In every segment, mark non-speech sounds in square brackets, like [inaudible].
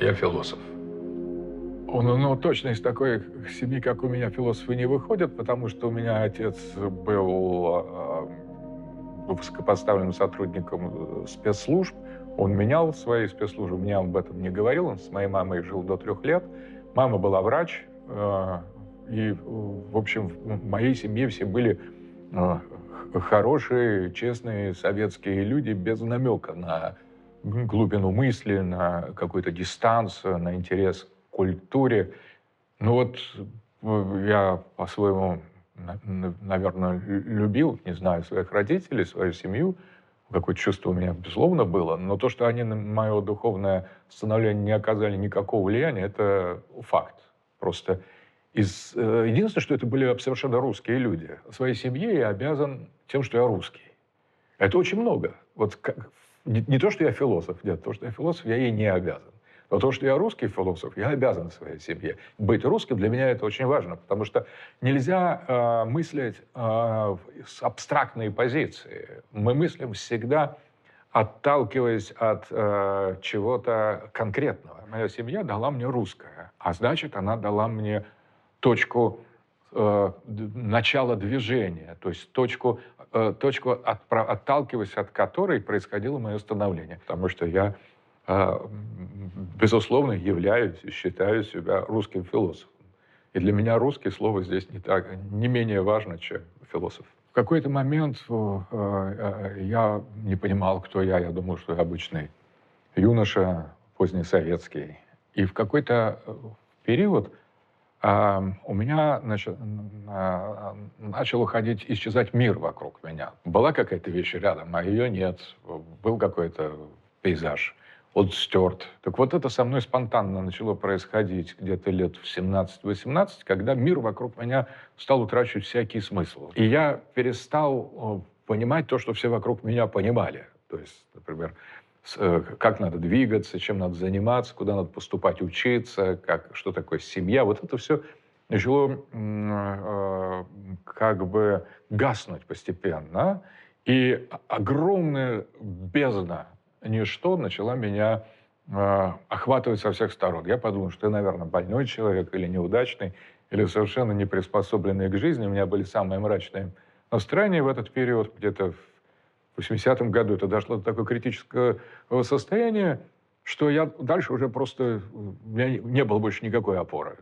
Я философ. Он, ну, точно из такой семьи, как у меня, философы не выходят, потому что у меня отец был э, высокопоставленным сотрудником э, спецслужб. Он менял свои спецслужбы, мне об этом не говорил. Он с моей мамой жил до трех лет. Мама была врач, э, и, в общем, в моей семье все были хорошие, честные советские люди без намека на глубину мысли, на какую-то дистанцию, на интерес к культуре. Ну вот я по-своему, наверное, любил, не знаю, своих родителей, свою семью. Какое-то чувство у меня, безусловно, было. Но то, что они на мое духовное становление не оказали никакого влияния, это факт. Просто из... Э, единственное, что это были совершенно русские люди. Своей семье я обязан тем, что я русский. Это очень много. Вот как... не, не то, что я философ, нет, то, что я философ, я ей не обязан. Но то, что я русский философ, я обязан своей семье. Быть русским для меня это очень важно, потому что нельзя э, мыслить э, с абстрактной позиции. Мы мыслим всегда отталкиваясь от э, чего-то конкретного. Моя семья дала мне русское, а значит, она дала мне точку э, начала движения, то есть точку, э, точку от, отталкиваясь от которой происходило мое становление. Потому что я, э, безусловно, являюсь и считаю себя русским философом. И для меня русский слово здесь не, так, не менее важно, чем философ. В какой-то момент э, я не понимал, кто я. Я думал, что я обычный юноша, позднесоветский. И в какой-то период у меня значит, начал уходить, исчезать мир вокруг меня. Была какая-то вещь рядом, а ее нет. Был какой-то пейзаж. Он стерт. Так вот это со мной спонтанно начало происходить где-то лет в 17-18, когда мир вокруг меня стал утрачивать всякий смысл. И я перестал понимать то, что все вокруг меня понимали. То есть, например, как надо двигаться, чем надо заниматься, куда надо поступать, учиться, как, что такое семья. Вот это все начало э, как бы гаснуть постепенно. И огромная бездна ничто начала меня э, охватывать со всех сторон. Я подумал, что я, наверное, больной человек или неудачный, или совершенно не приспособленный к жизни. У меня были самые мрачные настроения в этот период, где-то в в 80-м году это дошло до такого критического состояния, что я дальше уже просто... У меня не было больше никакой опоры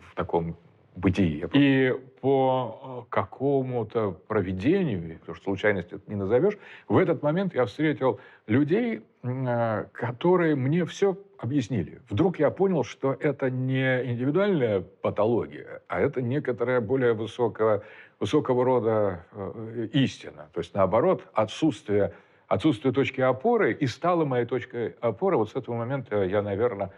в таком бытии. И по э, какому-то проведению, потому что случайность это не назовешь, в этот момент я встретил людей, э, которые мне все объяснили. Вдруг я понял, что это не индивидуальная патология, а это некоторая более высокого высокого рода э, истина. То есть, наоборот, отсутствие, отсутствие точки опоры и стало моей точкой опоры. Вот с этого момента я, наверное,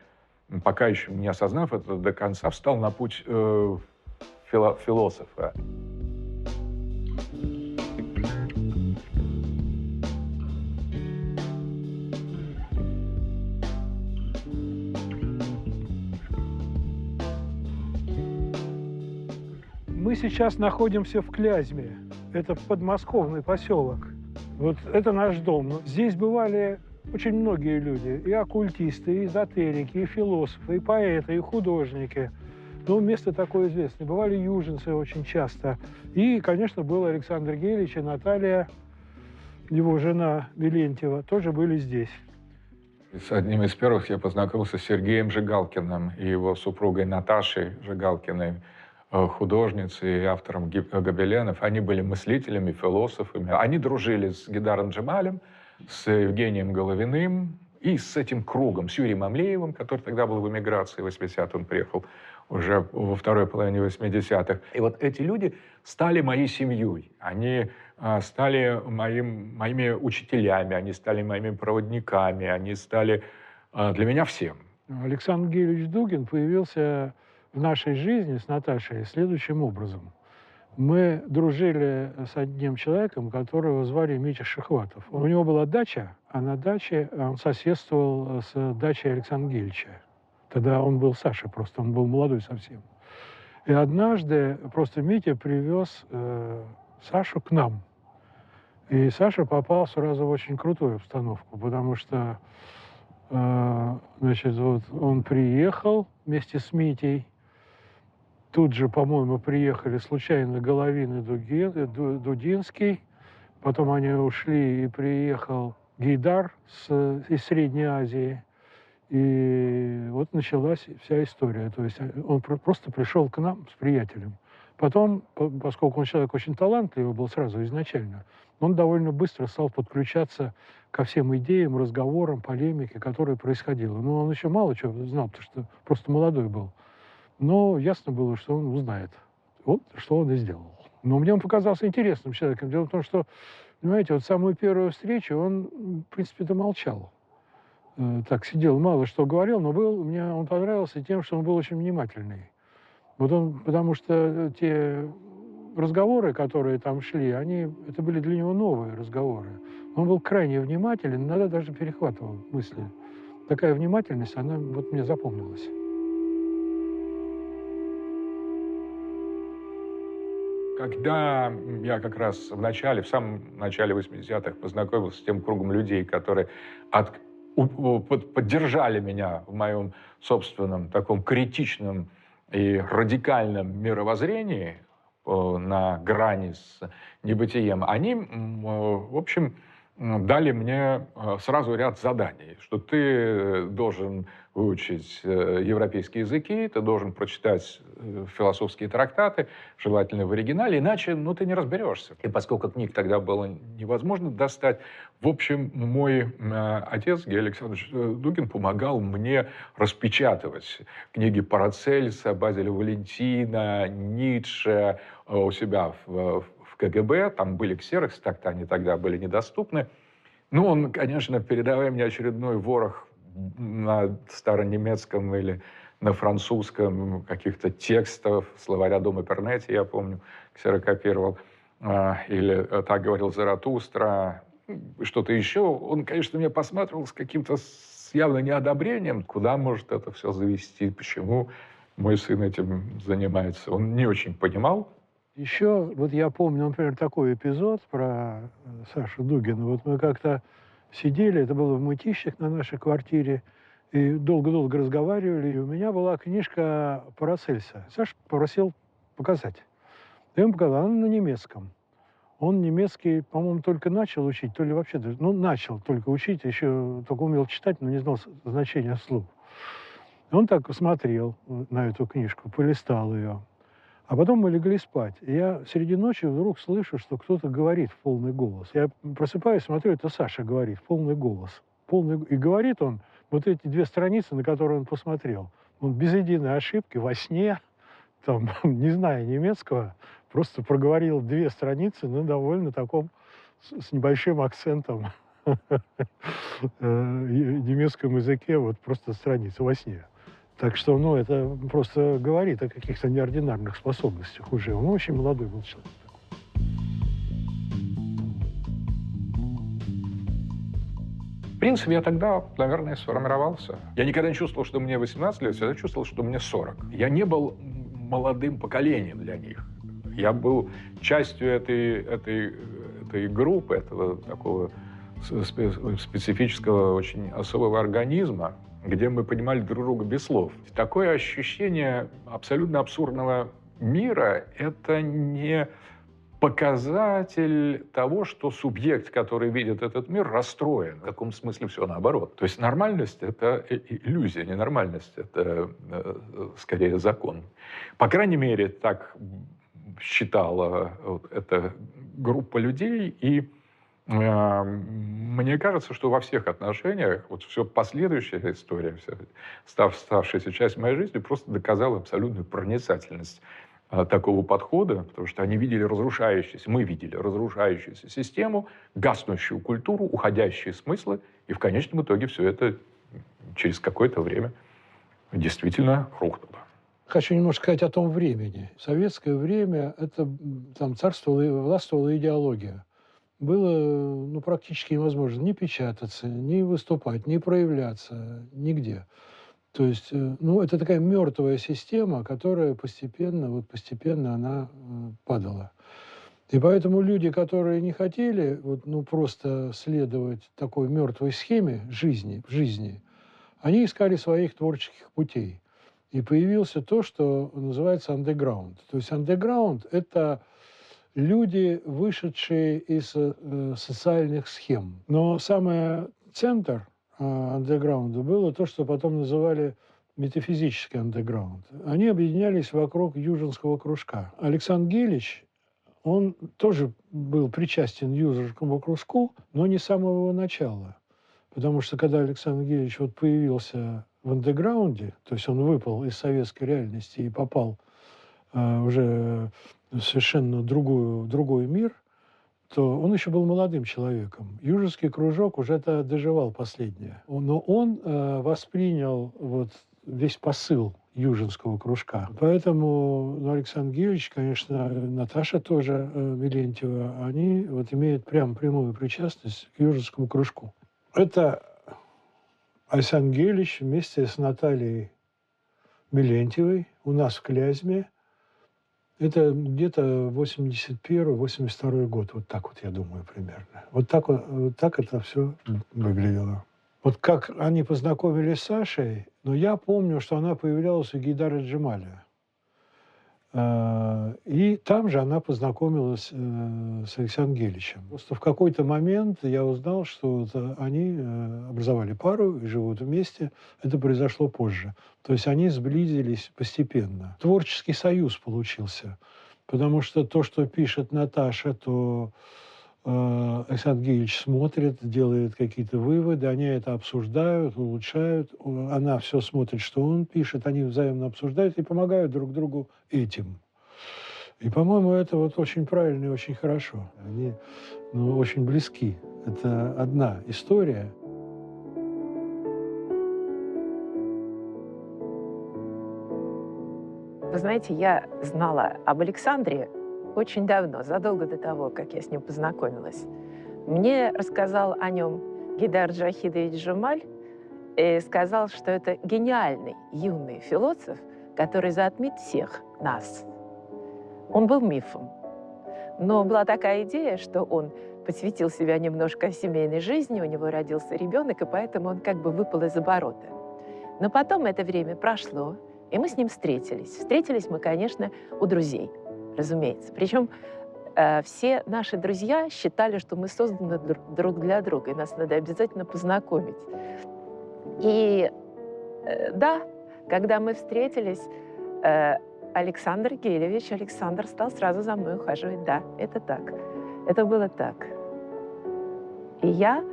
пока еще не осознав это до конца, встал на путь э, фило философа. Сейчас находимся в Клязьме. Это подмосковный поселок. Вот это наш дом. Здесь бывали очень многие люди. И оккультисты, и эзотерики, и философы, и поэты, и художники. Но место такое известное. Бывали южинцы очень часто. И, конечно, был Александр Гелич и Наталья, его жена Белентьева, тоже были здесь. С одним из первых я познакомился с Сергеем Жигалкиным и его супругой Наташей Жигалкиной. Э, художницы и автором гобеленов. Они были мыслителями, философами. Они дружили с Гидаром Джемалем, с Евгением Головиным и с этим кругом, с Юрием Амлеевым, который тогда был в эмиграции, в 80 он приехал уже во второй половине 80-х. И вот эти люди стали моей семьей. Они а, стали моим, моими учителями, они стали моими проводниками, они стали для меня всем. Александр Георгиевич Дугин появился в нашей жизни с Наташей следующим образом. Мы дружили с одним человеком, которого звали Митя Шихватов. У него была дача, а на даче он соседствовал с дачей Александра Гильча. Тогда он был Саша, просто он был молодой совсем. И однажды просто Митя привез э, Сашу к нам. И Саша попал сразу в очень крутую обстановку, потому что А, значит, вот он приехал вместе с Митей. Тут же, по-моему, приехали случайно Головин и э, Ду- Дудинский. Потом они ушли, и приехал Гейдар с, из Средней Азии. И вот началась вся история. То есть э, он про- просто пришел к нам с приятелем. Потом, по- поскольку он человек очень талантливый был сразу изначально, он довольно быстро стал подключаться ко всем идеям, разговорам, полемике, которая происходила. Но он еще мало чего знал, потому что просто молодой был. Но ясно было, что он узнает. Вот что он и сделал. Но мне он показался интересным человеком. Дело в том, что, понимаете, вот самую первую встречу он, в принципе-то, молчал. Э, Так сидел, мало что говорил, но был, мне он понравился тем, что он был очень внимательный. Вот он, потому что э, те разговоры, которые там шли, они, это были для него новые разговоры. Он был крайне внимателен, иногда даже перехватывал мысли. Такая внимательность, она вот мне запомнилась. Когда я как раз в начале, в самом начале 80-х познакомился с тем кругом людей, которые от- у- под- поддержали меня в моем собственном таком критичном и радикальном мировоззрении э, на грани с небытием, они, э, в общем, дали мне э, сразу ряд заданий, что ты должен выучить э, европейские языки, ты должен прочитать э, философские трактаты, желательно в оригинале, иначе ну, ты не разберешься. И поскольку книг тогда было невозможно достать, в общем, мой э, отец, Георгий Александрович э, Дугин, помогал мне распечатывать книги Парацельса, Базеля Валентина, Ницше э, у себя в КГБ. Там были ксероксы, так-то они тогда были недоступны. Ну, он, конечно, передавая мне очередной ворох на старонемецком или на французском каких-то текстов, словаря Дома Пернетти, я помню, ксерокопировал, А, или э, «Так говорил Заратустра», что-то еще. Он, конечно, меня посматривал с каким-то с явно неодобрением, куда может это все завести, почему мой сын этим занимается. Он не очень понимал, Еще, вот я помню, например, такой эпизод про э, Сашу Дугина. Вот мы как-то сидели, это было в Мытищах на нашей квартире, и долго-долго разговаривали, и у меня была книжка Парацельса. Саша попросил показать. Я ему показал, она на немецком. Он немецкий, по-моему, только начал учить, то ли вообще ну, начал только учить, еще только умел читать, но не знал значения слов. Он так смотрел э, на эту книжку, полистал ее. А потом мы легли спать. И я среди ночи вдруг слышу, что кто-то говорит в полный голос. Я просыпаюсь, смотрю, это Саша говорит в полный голос. Полный... И говорит он вот эти две страницы, на которые он посмотрел. Он без единой ошибки во сне, [laughs] там, [laughs] не зная немецкого, просто проговорил две страницы на довольно таком с, с небольшим акцентом [laughs] э, немецком языке, вот просто страницы во сне. Так что, ну, это просто говорит о каких-то неординарных способностях уже. Он очень молодой был человек. В принципе, я тогда, наверное, сформировался. Я никогда не чувствовал, что мне 18 лет, я чувствовал, что мне 40. Я не был молодым поколением для них. Я был частью этой, этой, этой группы, этого такого спе- специфического, очень особого организма, где мы понимали друг друга без слов. Такое ощущение абсолютно абсурдного мира — это не показатель того, что субъект, который видит этот мир, расстроен. В каком смысле все наоборот. То есть нормальность — это иллюзия, ненормальность — это э, скорее закон. По крайней мере, так считала вот эта группа людей, и э, мне кажется, что во всех отношениях вот все последующая история, вся став, ставшаяся часть моей жизни, просто доказала абсолютную проницательность а, такого подхода, потому что они видели разрушающуюся, мы видели разрушающуюся систему, гаснущую культуру, уходящие смыслы, и в конечном итоге все это через какое-то время действительно рухнуло. Хочу немножко сказать о том времени. В советское время это там царствовала властвовала идеология. Было ну, практически невозможно ни печататься, ни выступать, ни проявляться, нигде. То есть, э, ну, это такая мертвая система, которая постепенно, вот постепенно она э, падала. И поэтому люди, которые не хотели вот, ну, просто следовать такой мертвой схеме жизни, жизни, они искали своих творческих путей. И появился то, что называется андеграунд. То есть андеграунд – это люди, вышедшие из э, социальных схем. Но самый центр э, андеграунда было то, что потом называли метафизический андеграунд. Они объединялись вокруг Южинского кружка. Александр Гелич, он тоже был причастен Южинскому кружку, но не с самого начала. Потому что когда Александр Гелич вот появился в андеграунде, то есть он выпал из советской реальности и попал уже в совершенно другую, другой мир, то он еще был молодым человеком. Южинский кружок уже это доживал последнее. Но он э, воспринял вот весь посыл Южинского кружка. Поэтому ну, Александр Геевич, конечно, Наташа тоже э, Милентьева, они вот имеют прям прямую причастность к Южинскому кружку. Это Александр Геевич вместе с Натальей Милентьевой у нас в Клязьме. Это где-то 81-82 год, вот так вот, я думаю, примерно. Вот так, вот так это все выглядело. Вот как они познакомились с Сашей, но я помню, что она появлялась у Гейдара Джемаля. Э, и там же она познакомилась э, с Александром Геличем. Просто в какой-то момент я узнал, что они э, образовали пару и живут вместе. Это произошло позже. То есть они сблизились постепенно. Творческий союз получился. Потому что то, что пишет Наташа, то Александр Геевич смотрит, делает какие-то выводы, они это обсуждают, улучшают. Она все смотрит, что он пишет, они взаимно обсуждают и помогают друг другу этим. И, по-моему, это вот очень правильно и очень хорошо. Они ну, очень близки. Это одна история. Вы знаете, я знала об Александре очень давно, задолго до того, как я с ним познакомилась. Мне рассказал о нем Гидар Джахидович Жумаль и сказал, что это гениальный юный философ, который затмит всех нас. Он был мифом. Но была такая идея, что он посвятил себя немножко семейной жизни, у него родился ребенок, и поэтому он как бы выпал из оборота. Но потом это время прошло, и мы с ним встретились. Встретились мы, конечно, у друзей – разумеется. Причем э, все наши друзья считали, что мы созданы друг для друга, и нас надо обязательно познакомить. И э, да, когда мы встретились, э, Александр Гелевич, Александр стал сразу за мной ухаживать. Да, это так. Это было так. И я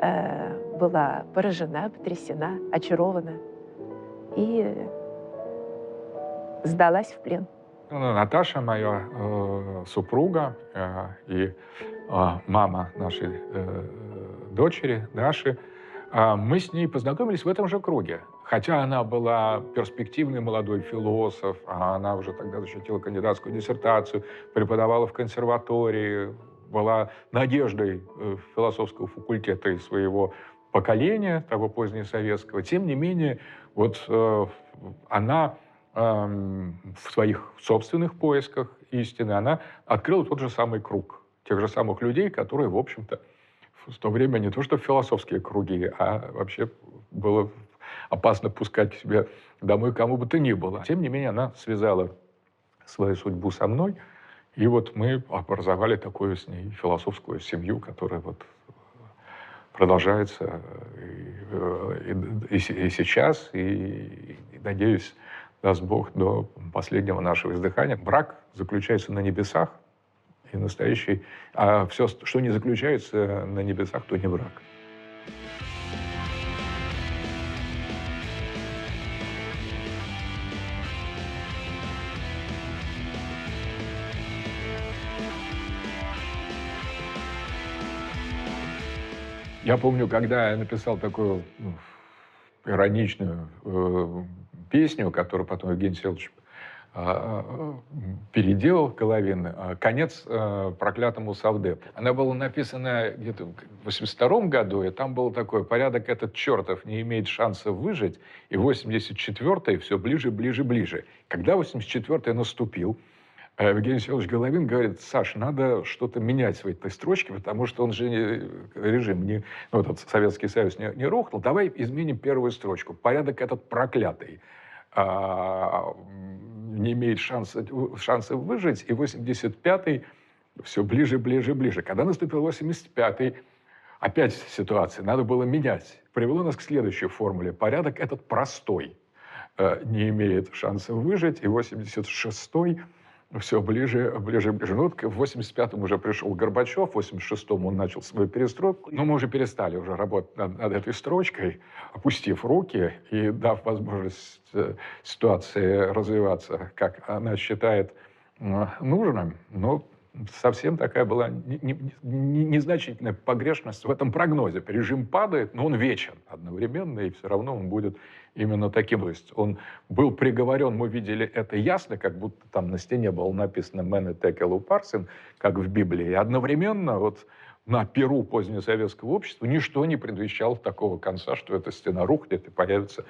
э, была поражена, потрясена, очарована и сдалась в плен. Ну, Наташа, моя э, супруга э, и э, мама нашей э, дочери, Даши, э, мы с ней познакомились в этом же круге. Хотя она была перспективный молодой философ, а она уже тогда защитила кандидатскую диссертацию, преподавала в консерватории, была надеждой э, философского факультета и своего поколения, того позднесоветского. Тем не менее, вот э, она в своих собственных поисках истины, она открыла тот же самый круг тех же самых людей, которые, в общем-то, в то время не то что философские круги, а вообще было опасно пускать к себе домой кому бы то ни было. Тем не менее, она связала свою судьбу со мной, и вот мы образовали такую с ней философскую семью, которая вот продолжается и, э, и, и, и сейчас, и, и, надеюсь, даст Бог, до последнего нашего издыхания. Брак заключается на небесах, и настоящий, а все, что не заключается на небесах, то не брак. Я помню, когда я написал такую ну, ироничную э, песню, которую потом Евгений Селович а, а, переделал Головин а, «Конец проклятому Савдепу». Она была написана где-то в 82 году, и там был такой «Порядок этот чертов не имеет шанса выжить», и 84-й все ближе, ближе, ближе. Когда 84-й наступил, А Евгений Всеволодович Головин говорит, Саш, надо что-то менять в этой строчке, потому что он же не, режим, не, ну, этот Советский Союз не, не рухнул. Давай изменим первую строчку. Порядок этот проклятый не имеет шанса, шанса выжить, и 85-й все ближе, ближе, ближе. Когда наступил 85-й, опять ситуация, надо было менять. Привело нас к следующей формуле. Порядок этот простой, э, не имеет шанса выжить, и 86-й все ближе, ближе, ближе. Ну, вот в 85-м уже пришел Горбачев, в 86-м он начал свою перестройку. Но мы уже перестали уже работать над, над этой строчкой, опустив руки и дав возможность э, ситуации развиваться, как она считает нужным. Но совсем такая была незначительная погрешность в этом прогнозе. Режим падает, но он вечен одновременно, и все равно он будет именно таким. То есть он был приговорен, мы видели это ясно, как будто там на стене было написано «Мене текелу парсин», как в Библии. И одновременно вот на перу позднесоветского общества ничто не предвещало такого конца, что эта стена рухнет и появится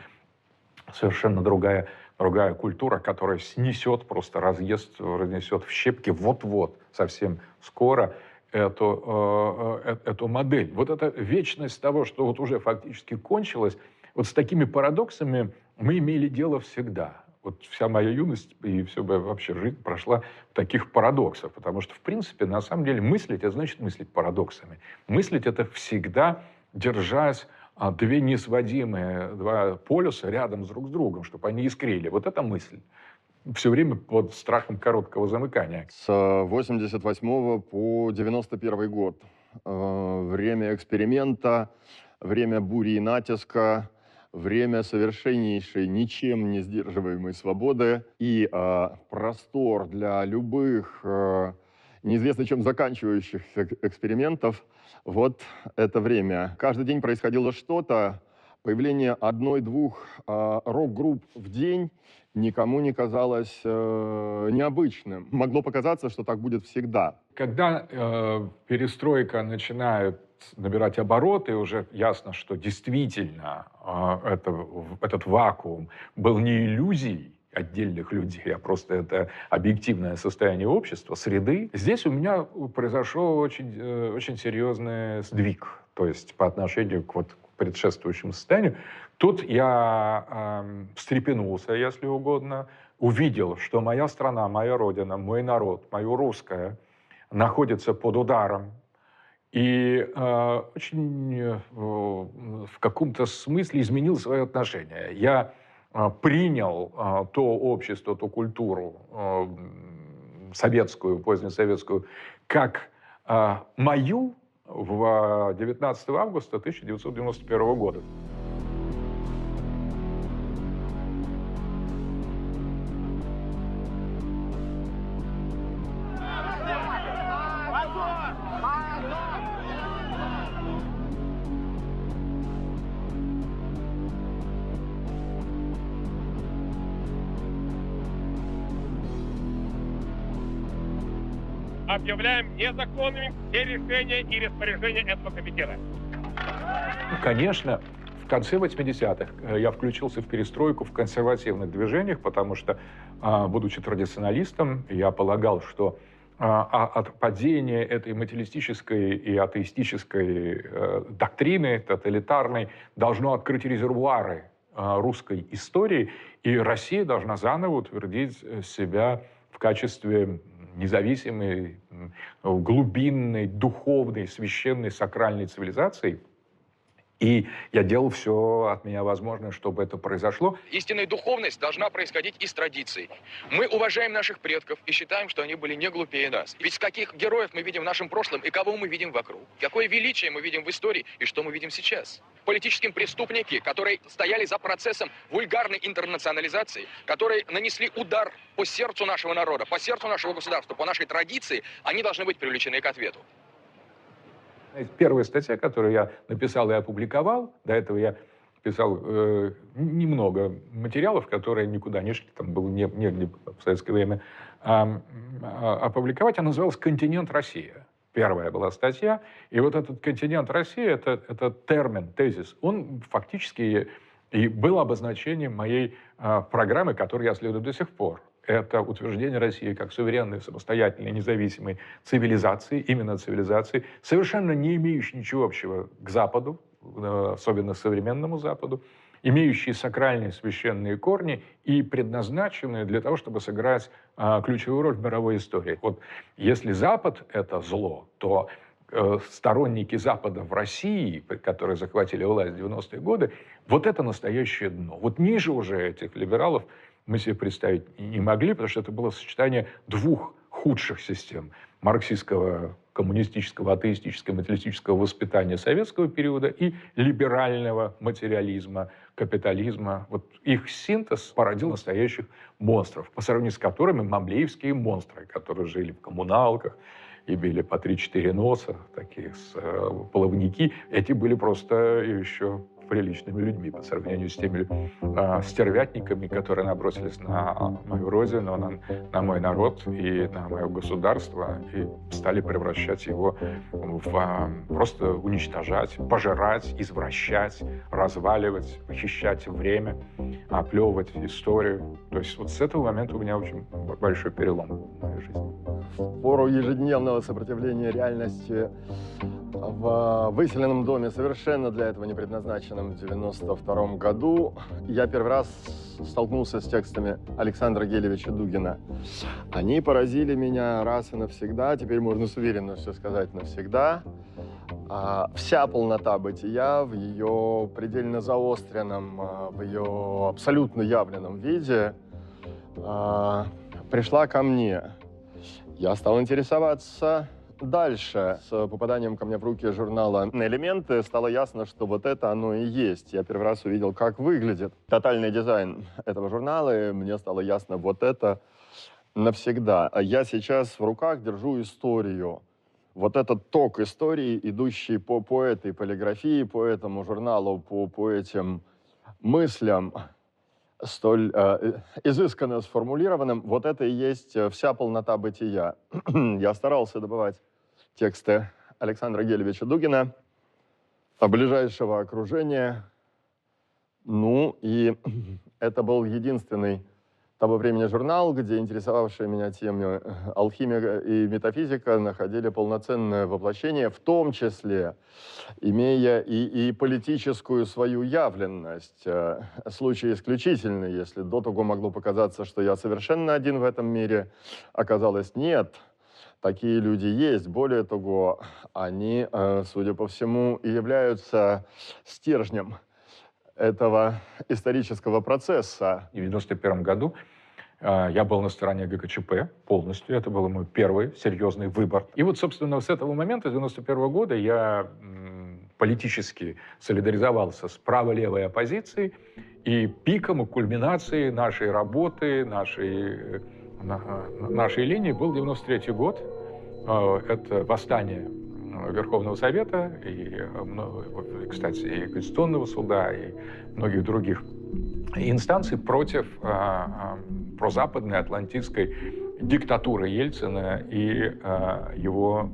совершенно другая другая культура, которая снесет, просто разъест, разнесет в щепки вот-вот, совсем скоро эту, э, э, эту модель. Вот эта вечность того, что вот уже фактически кончилось, вот с такими парадоксами мы имели дело всегда. Вот вся моя юность и все вообще жизнь прошла в таких парадоксах, потому что, в принципе, на самом деле мыслить, это значит мыслить парадоксами. Мыслить это всегда держась а две несводимые, два полюса рядом друг с другом, чтобы они искрили. Вот эта мысль. Все время под страхом короткого замыкания. С 88 по 91 год. Э, время эксперимента, время бури и натиска, время совершеннейшей, ничем не сдерживаемой свободы и э, простор для любых э, неизвестно чем заканчивающихся экспериментов – вот это время. Каждый день происходило что-то. Появление одной-двух э, рок-групп в день никому не казалось э, необычным. Могло показаться, что так будет всегда. Когда э, перестройка начинает набирать обороты, уже ясно, что действительно э, это, этот вакуум был не иллюзией, отдельных людей, а просто это объективное состояние общества, среды. Здесь у меня произошел очень, э, очень серьезный сдвиг, то есть по отношению к вот предшествующему состоянию. Тут я э, встрепенулся, если угодно, увидел, что моя страна, моя родина, мой народ, мое русское находится под ударом и э, очень э, в каком-то смысле изменил свое отношение. Я а, принял а, то общество, ту культуру а, советскую, позднесоветскую, как мою в 19 августа 1991 года. Объявляем незаконными все решения и распоряжения этого комитета. Ну, конечно, в конце 80-х э, я включился в перестройку в консервативных движениях, потому что, а, будучи традиционалистом, я полагал, что а, а, от падения этой материалистической и атеистической э, доктрины, тоталитарной, должно открыть резервуары русской истории, и Россия должна заново утвердить себя в качестве независимой, глубинной, духовной, священной, сакральной цивилизацией. И я делал все от меня возможное, чтобы это произошло. Истинная духовность должна происходить из традиций. Мы уважаем наших предков и считаем, что они были не глупее нас. Ведь каких героев мы видим в нашем прошлом и кого мы видим вокруг? Какое величие мы видим в истории и что мы видим сейчас? Политические преступники, которые стояли за процессом вульгарной интернационализации, которые нанесли удар по сердцу нашего народа, по сердцу нашего государства, по нашей традиции, они должны быть привлечены к ответу. Первая статья, которую я написал и опубликовал, до этого я писал э, немного материалов, которые никуда не шли, там было не, негде в советское время а, а, опубликовать, она называлась «Континент Россия». Первая была статья, и вот этот «Континент Россия» это, это термин, тезис, он фактически и был обозначением моей а, программы, которую я следую до сих пор. Это утверждение России как суверенной, самостоятельной, независимой цивилизации, именно цивилизации, совершенно не имеющей ничего общего к Западу, э, особенно современному Западу, имеющие сакральные священные корни и предназначенные для того, чтобы сыграть а, ключевую роль в мировой истории. Вот если Запад — это зло, то э, сторонники Запада в России, которые захватили власть в 90-е годы, вот это настоящее дно. Вот ниже уже этих либералов мы себе представить не могли, потому что это было сочетание двух худших систем марксистского, коммунистического, атеистического, материалистического воспитания советского периода и либерального материализма, капитализма. Вот их синтез породил настоящих монстров, по сравнению с которыми мамлеевские монстры, которые жили в коммуналках, и били по 3-4 носа, такие с, э, половники, эти были просто еще приличными людьми по сравнению с теми э, стервятниками, которые набросились на мою родину, на, на мой народ и на мое государство и стали превращать его в э, просто уничтожать, пожирать, извращать, разваливать, похищать время, оплевывать историю. То есть вот с этого момента у меня очень большой перелом в моей жизни. В пору ежедневного сопротивления реальности в выселенном доме, совершенно для этого не предназначенном, в 92 году, я первый раз столкнулся с текстами Александра Гелевича Дугина. Они поразили меня раз и навсегда, теперь можно с уверенностью сказать навсегда. А, вся полнота бытия в ее предельно заостренном, а, в ее абсолютно явленном виде а, пришла ко мне. Я стал интересоваться Дальше, с попаданием ко мне в руки журнала на элементы, стало ясно, что вот это оно и есть. Я первый раз увидел, как выглядит тотальный дизайн этого журнала, и мне стало ясно, вот это навсегда. А я сейчас в руках держу историю. Вот этот ток истории, идущий по, по этой полиграфии, по этому журналу, по, по этим мыслям, столь э, изысканно сформулированным, вот это и есть э, вся полнота бытия. [clears throat] Я старался добывать тексты Александра Гелевича Дугина, ближайшего окружения. Ну, и [clears throat] это был единственный того времени журнал, где интересовавшие меня темы э, алхимия и метафизика находили полноценное воплощение, в том числе имея и, и политическую свою явленность. Э, случай исключительный, если до того могло показаться, что я совершенно один в этом мире, оказалось нет – такие люди есть. Более того, они, э, судя по всему, и являются стержнем этого исторического процесса. В 1991 году э, я был на стороне ГКЧП полностью. Это был мой первый серьезный выбор. И вот, собственно, с этого момента, с 1991 года, я политически солидаризовался с право-левой оппозицией. И пиком и кульминацией нашей работы, нашей э, нашей линии был 93 год. А, это восстание Верховного Совета, и, кстати, и Конституционного суда, и многих других инстанций против а, а, прозападной атлантистской диктатуры Ельцина и а, его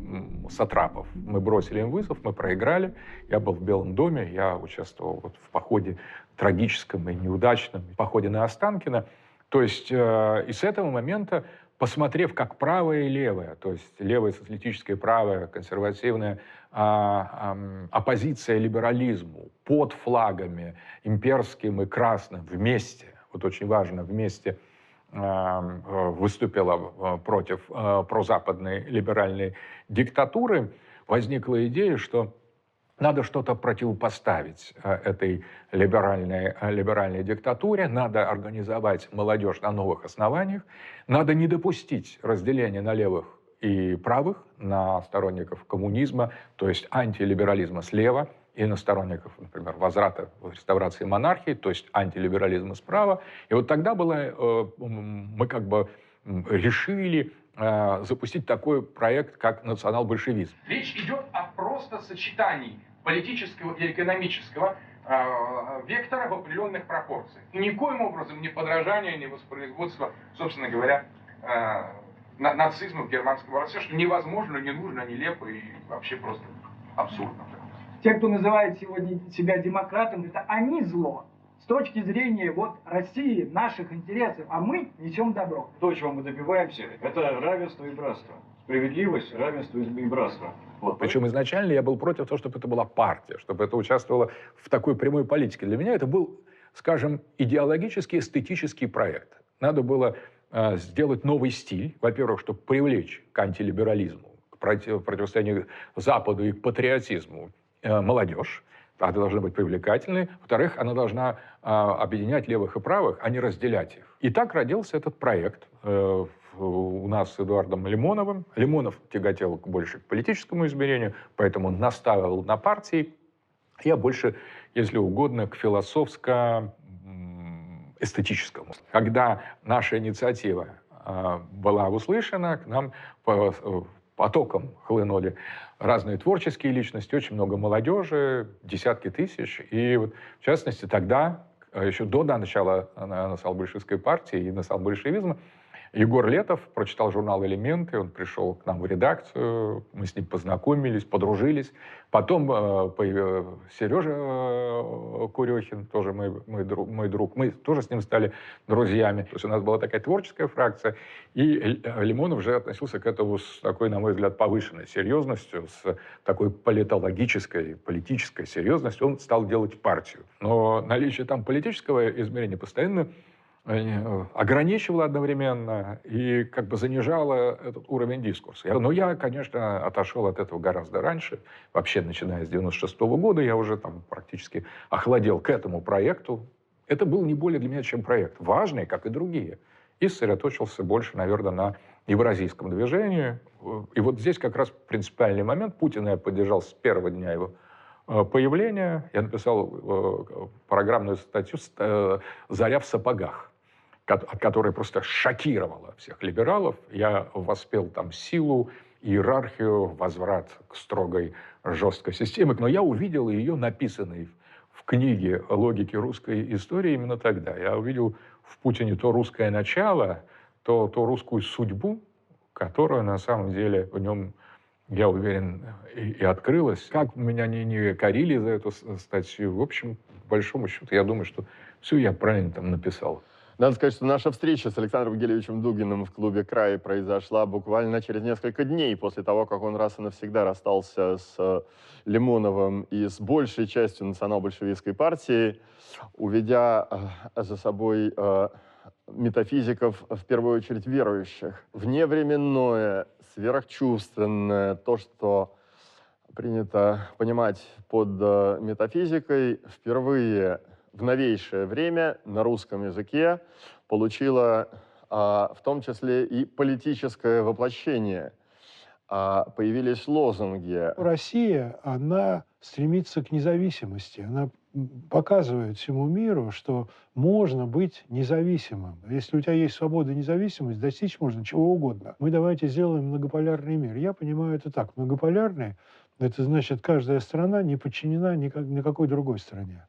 сатрапов. Мы бросили им вызов, мы проиграли. Я был в Белом доме, я участвовал вот в походе трагическом и неудачном, походе на Останкино. То есть э, и с этого момента, посмотрев как правое и левое, то есть левое социалистическое правое, консервативная э, э, оппозиция либерализму под флагами имперским и красным вместе, вот очень важно, вместе э, выступила э, против э, прозападной либеральной диктатуры, возникла идея, что надо что-то противопоставить э, этой либеральной, э, либеральной диктатуре, надо организовать молодежь на новых основаниях, надо не допустить разделения на левых и правых, на сторонников коммунизма, то есть антилиберализма слева, и на сторонников, например, возврата реставрации монархии, то есть антилиберализма справа. И вот тогда было, э, мы как бы решили Э, запустить такой проект, как национал-большевизм. Речь идет о просто сочетании политического и экономического э, вектора в определенных пропорциях. И никоим образом не подражание, не воспроизводство, собственно говоря, э, на, нацизма в германском образце, что невозможно, не нужно, нелепо и вообще просто абсурдно. Те, кто называет сегодня себя демократом, это они зло. С точки зрения вот России, наших интересов, а мы несем добро. То, чего мы добиваемся, это равенство и братство. Справедливость, равенство и братство. Вот. Причем изначально я был против того, чтобы это была партия, чтобы это участвовало в такой прямой политике. Для меня это был, скажем, идеологический, эстетический проект. Надо было э, сделать новый стиль, во-первых, чтобы привлечь к антилиберализму, к против, противостоянию Западу и патриотизму э, молодежь. Она должна быть привлекательной. Во-вторых, она должна э, объединять левых и правых, а не разделять их. И так родился этот проект э, у нас с Эдуардом Лимоновым. Лимонов тяготел больше к политическому измерению, поэтому он наставил на партии. Я больше, если угодно, к философско-эстетическому. Когда наша инициатива э, была услышана, к нам по, потоком хлынули разные творческие личности, очень много молодежи, десятки тысяч. И вот, в частности, тогда, еще до начала национал-большевистской партии и национал-большевизма, Егор Летов прочитал журнал «Элементы», он пришел к нам в редакцию, мы с ним познакомились, подружились. Потом э, Сережа э, Курехин, тоже мой, мой, друг, мой друг, мы тоже с ним стали друзьями. То есть у нас была такая творческая фракция, и Лимонов уже относился к этому с такой, на мой взгляд, повышенной серьезностью, с такой политологической, политической серьезностью. Он стал делать партию. Но наличие там политического измерения постоянно Э, ограничивала одновременно и как бы занижала этот уровень дискурса. Но я, конечно, отошел от этого гораздо раньше. Вообще, начиная с 96 -го года, я уже там практически охладел к этому проекту. Это был не более для меня, чем проект. Важный, как и другие. И сосредоточился больше, наверное, на евразийском движении. И вот здесь как раз принципиальный момент. Путина я поддержал с первого дня его э, появления. Я написал э, программную статью «Заря в сапогах» которая просто шокировала всех либералов. Я воспел там силу, иерархию, возврат к строгой жесткой системе. Но я увидел ее написанной в книге «Логики русской истории» именно тогда. Я увидел в Путине то русское начало, то, то русскую судьбу, которая на самом деле в нем, я уверен, и, и открылась. Как меня не, не корили за эту статью, в общем, по большому счету, я думаю, что все я правильно там написал. Надо сказать, что наша встреча с Александром Гелевичем Дугиным в клубе «Край» произошла буквально через несколько дней после того, как он раз и навсегда расстался с э, Лимоновым и с большей частью национал-большевистской партии, уведя э, за собой э, метафизиков, в первую очередь верующих. Вневременное, сверхчувственное, то, что принято понимать под метафизикой, впервые в новейшее время на русском языке получила а, в том числе и политическое воплощение. А, появились лозунги. Россия, она стремится к независимости. Она показывает всему миру, что можно быть независимым. Если у тебя есть свобода и независимость, достичь можно чего угодно. Мы давайте сделаем многополярный мир. Я понимаю это так. Многополярный – это значит, каждая страна не подчинена никакой другой стране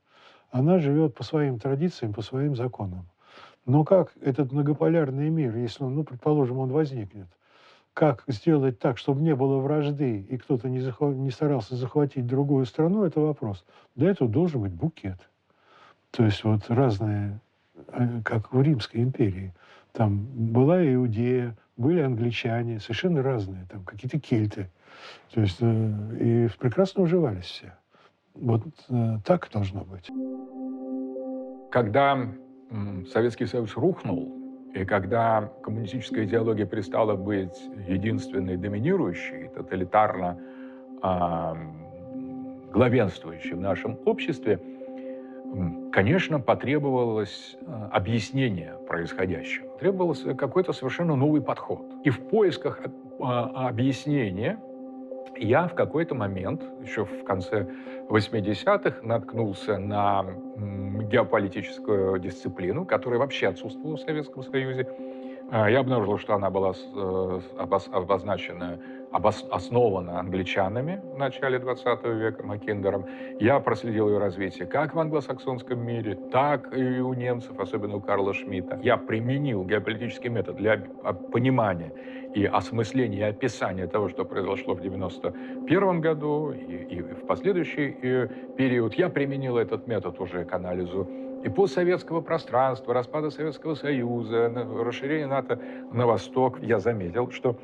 она живет по своим традициям, по своим законам. Но как этот многополярный мир, если, он, ну, предположим, он возникнет, как сделать так, чтобы не было вражды и кто-то не, захва- не старался захватить другую страну, это вопрос. Для этого должен быть букет. То есть вот разные, э, как в Римской империи. Там была Иудея, были англичане, совершенно разные, там какие-то кельты. То есть э, и прекрасно уживались все. Вот э, так должно быть. Когда Советский Союз рухнул, и когда коммунистическая идеология перестала быть единственной доминирующей, тоталитарно э, главенствующей в нашем обществе, конечно, потребовалось э, объяснение происходящего. Требовался какой-то совершенно новый подход. И в поисках э, объяснения я в какой-то момент, еще в конце 80-х, наткнулся на геополитическую дисциплину, которая вообще отсутствовала в Советском Союзе. А, я обнаружил, что она была э, обозначена, основана англичанами в начале 20 века, Маккиндером. Я проследил ее развитие как в англосаксонском мире, так и у немцев, особенно у Карла Шмидта. Я применил геополитический метод для понимания и осмысления, и описания того, что произошло в 91 году и, и в последующий э, период. Я применил этот метод уже к анализу и постсоветского пространства, распада Советского Союза, расширения НАТО на восток, я заметил, что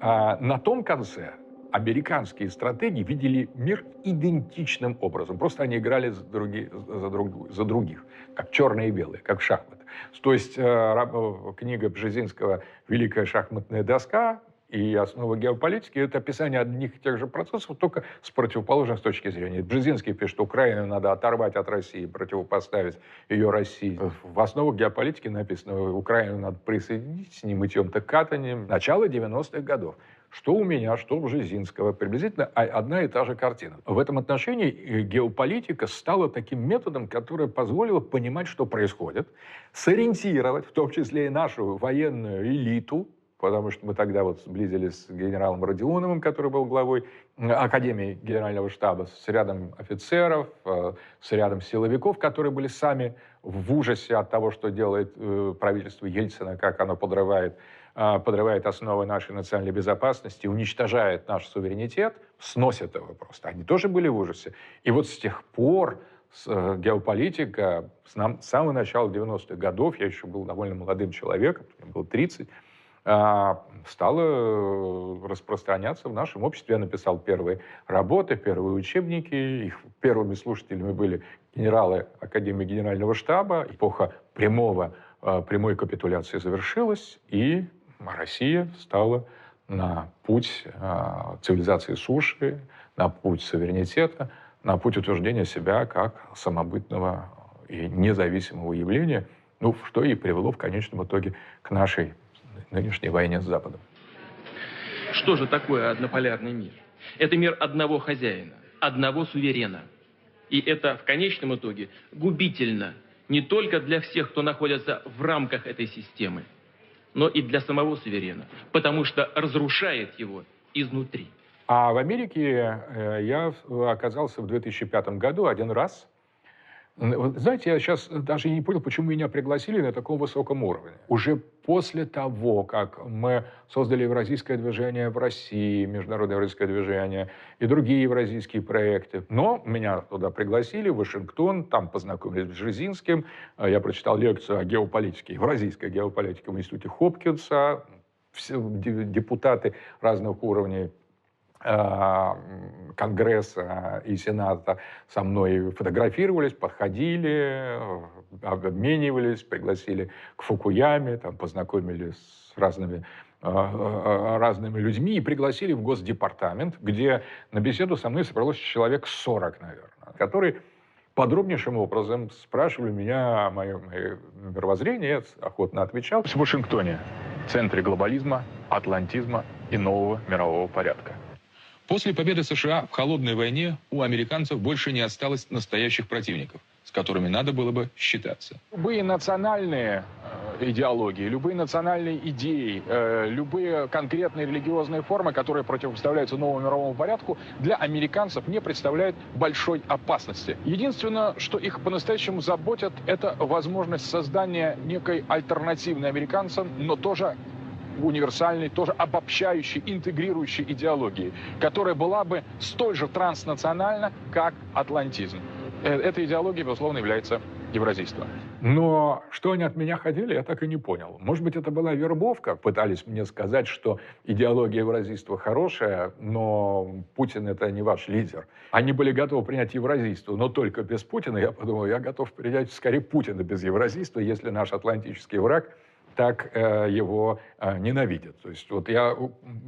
а, на том конце американские стратегии видели мир идентичным образом. Просто они играли за, други- за, друг- за других, как черные и белые, как шахматы. То есть э, э, книга Бжезинского «Великая шахматная доска» и «Основа геополитики» — это описание одних и тех же процессов, только с противоположной с точки зрения. Бжезинский пишет, что Украину надо оторвать от России, противопоставить ее России. В основу геополитики написано, Украину надо присоединить с ним мытьем-то катанием. Начало 90-х годов. Что у меня, что у Бжезинского. Приблизительно одна и та же картина. В этом отношении э, геополитика стала таким методом, который позволил понимать, что происходит, сориентировать, в том числе и нашу военную элиту, потому что мы тогда вот сблизились с генералом Родионовым, который был главой Академии Генерального штаба, с рядом офицеров, э, с рядом силовиков, которые были сами в ужасе от того, что делает э, правительство Ельцина, как оно подрывает, э, подрывает основы нашей национальной безопасности, уничтожает наш суверенитет, сносит его просто. Они тоже были в ужасе. И вот с тех пор геополитика с, нам, с самого начала 90-х годов, я еще был довольно молодым человеком, мне было 30, а, стала э, распространяться в нашем обществе. Я написал первые работы, первые учебники. Их первыми слушателями были генералы Академии Генерального штаба. Эпоха прямого, э, прямой капитуляции завершилась, и Россия стала на путь э, цивилизации суши, на путь суверенитета, на путь утверждения себя как самобытного и независимого явления, ну, что и привело в конечном итоге к нашей нынешней войне с Западом. Что же такое однополярный мир? Это мир одного хозяина, одного суверена. И это в конечном итоге губительно не только для всех, кто находится в рамках этой системы, но и для самого суверена, потому что разрушает его изнутри. А в Америке э, я оказался в 2005 году один раз. Знаете, я сейчас даже не понял, почему меня пригласили на таком высоком уровне. Уже после того, как мы создали евразийское движение в России, международное евразийское движение и другие евразийские проекты. Но меня туда пригласили, в Вашингтон, там познакомились с Бжезинским. Э, Я прочитал лекцию о геополитике, евразийской геополитике в институте Хопкинса. Все де- депутаты разных уровней Конгресса и Сената со мной фотографировались, подходили, обменивались, пригласили к Фукуяме, там познакомились с разными э, э, разными людьми и пригласили в Госдепартамент, где на беседу со мной собралось человек 40, наверное, которые подробнейшим образом спрашивали меня о моем мировоззрении, я охотно отвечал. В Вашингтоне, в центре глобализма, атлантизма и нового мирового порядка. После победы США в холодной войне у американцев больше не осталось настоящих противников, с которыми надо было бы считаться. Любые национальные э, идеологии, любые национальные идеи, э, любые конкретные религиозные формы, которые противопоставляются новому мировому порядку, для американцев не представляют большой опасности. Единственное, что их по-настоящему заботит, это возможность создания некой альтернативной американцам, но тоже универсальной, тоже обобщающей, интегрирующей идеологии, которая была бы столь же транснациональна, как атлантизм. Э, Эта идеология, безусловно, является евразийством. Но что они от меня хотели, я так и не понял. Может быть, это была вербовка. Пытались мне сказать, что идеология евразийства хорошая, но Путин это не ваш лидер. Они были готовы принять евразийство, но только без Путина. Я подумал, я готов принять скорее Путина без евразийства, если наш атлантический враг так э, его э, ненавидят. То есть вот я,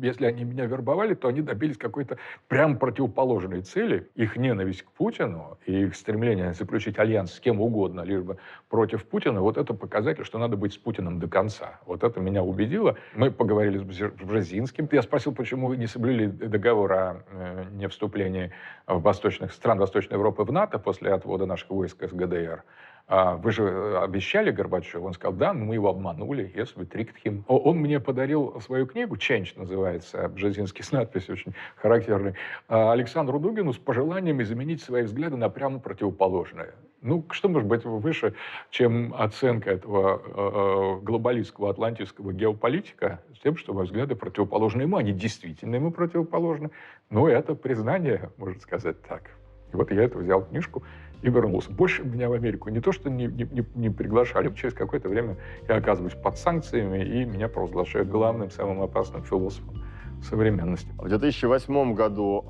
если они меня вербовали, то они добились какой-то прям противоположной цели. Их ненависть к Путину и их стремление заключить альянс с кем угодно, лишь бы против Путина, вот это показатель, что надо быть с Путиным до конца. Вот это меня убедило. Мы поговорили с Бжезинским. Я спросил, почему вы не соблюли договор о э, невступлении в восточных, стран Восточной Европы в НАТО после отвода наших войск из ГДР. А Вы же э, обещали Горбачеву? Он сказал, да, мы его обманули, yes, we tricked him. Он мне подарил свою книгу, «Change» называется, Бжезинский с надписью очень характерной, а, Александру Дугину с пожеланием изменить свои взгляды на прямо противоположные. Ну, что может быть выше, чем оценка этого э, э, глобалистского атлантического геополитика с тем, что мои взгляды противоположны ему, они действительно ему противоположны. Но это признание, можно сказать так. И вот я это взял книжку и вернулся. Больше меня в Америку не то, что не, не, не- приглашали, через какое-то время я оказываюсь под санкциями, и меня провозглашают главным, самым опасным философом современности. В 2008 году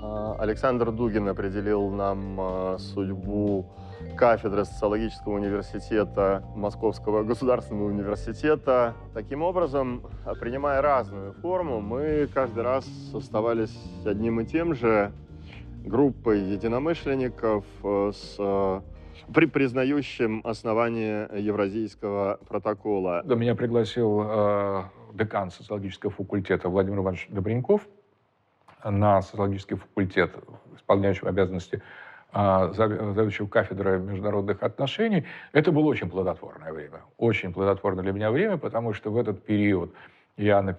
э, Александр Дугин определил нам э, судьбу кафедры социологического университета Московского государственного университета. Таким образом, принимая разную форму, мы каждый раз оставались одним и тем же группой единомышленников э, с э, при признающим основание Евразийского протокола. Да, Меня пригласил э, декан социологического факультета Владимир Иванович Добреньков на социологический факультет, исполняющий обязанности э, зав- заведующего кафедры международных отношений. Это было очень плодотворное время. Очень плодотворное для меня время, потому что в этот период я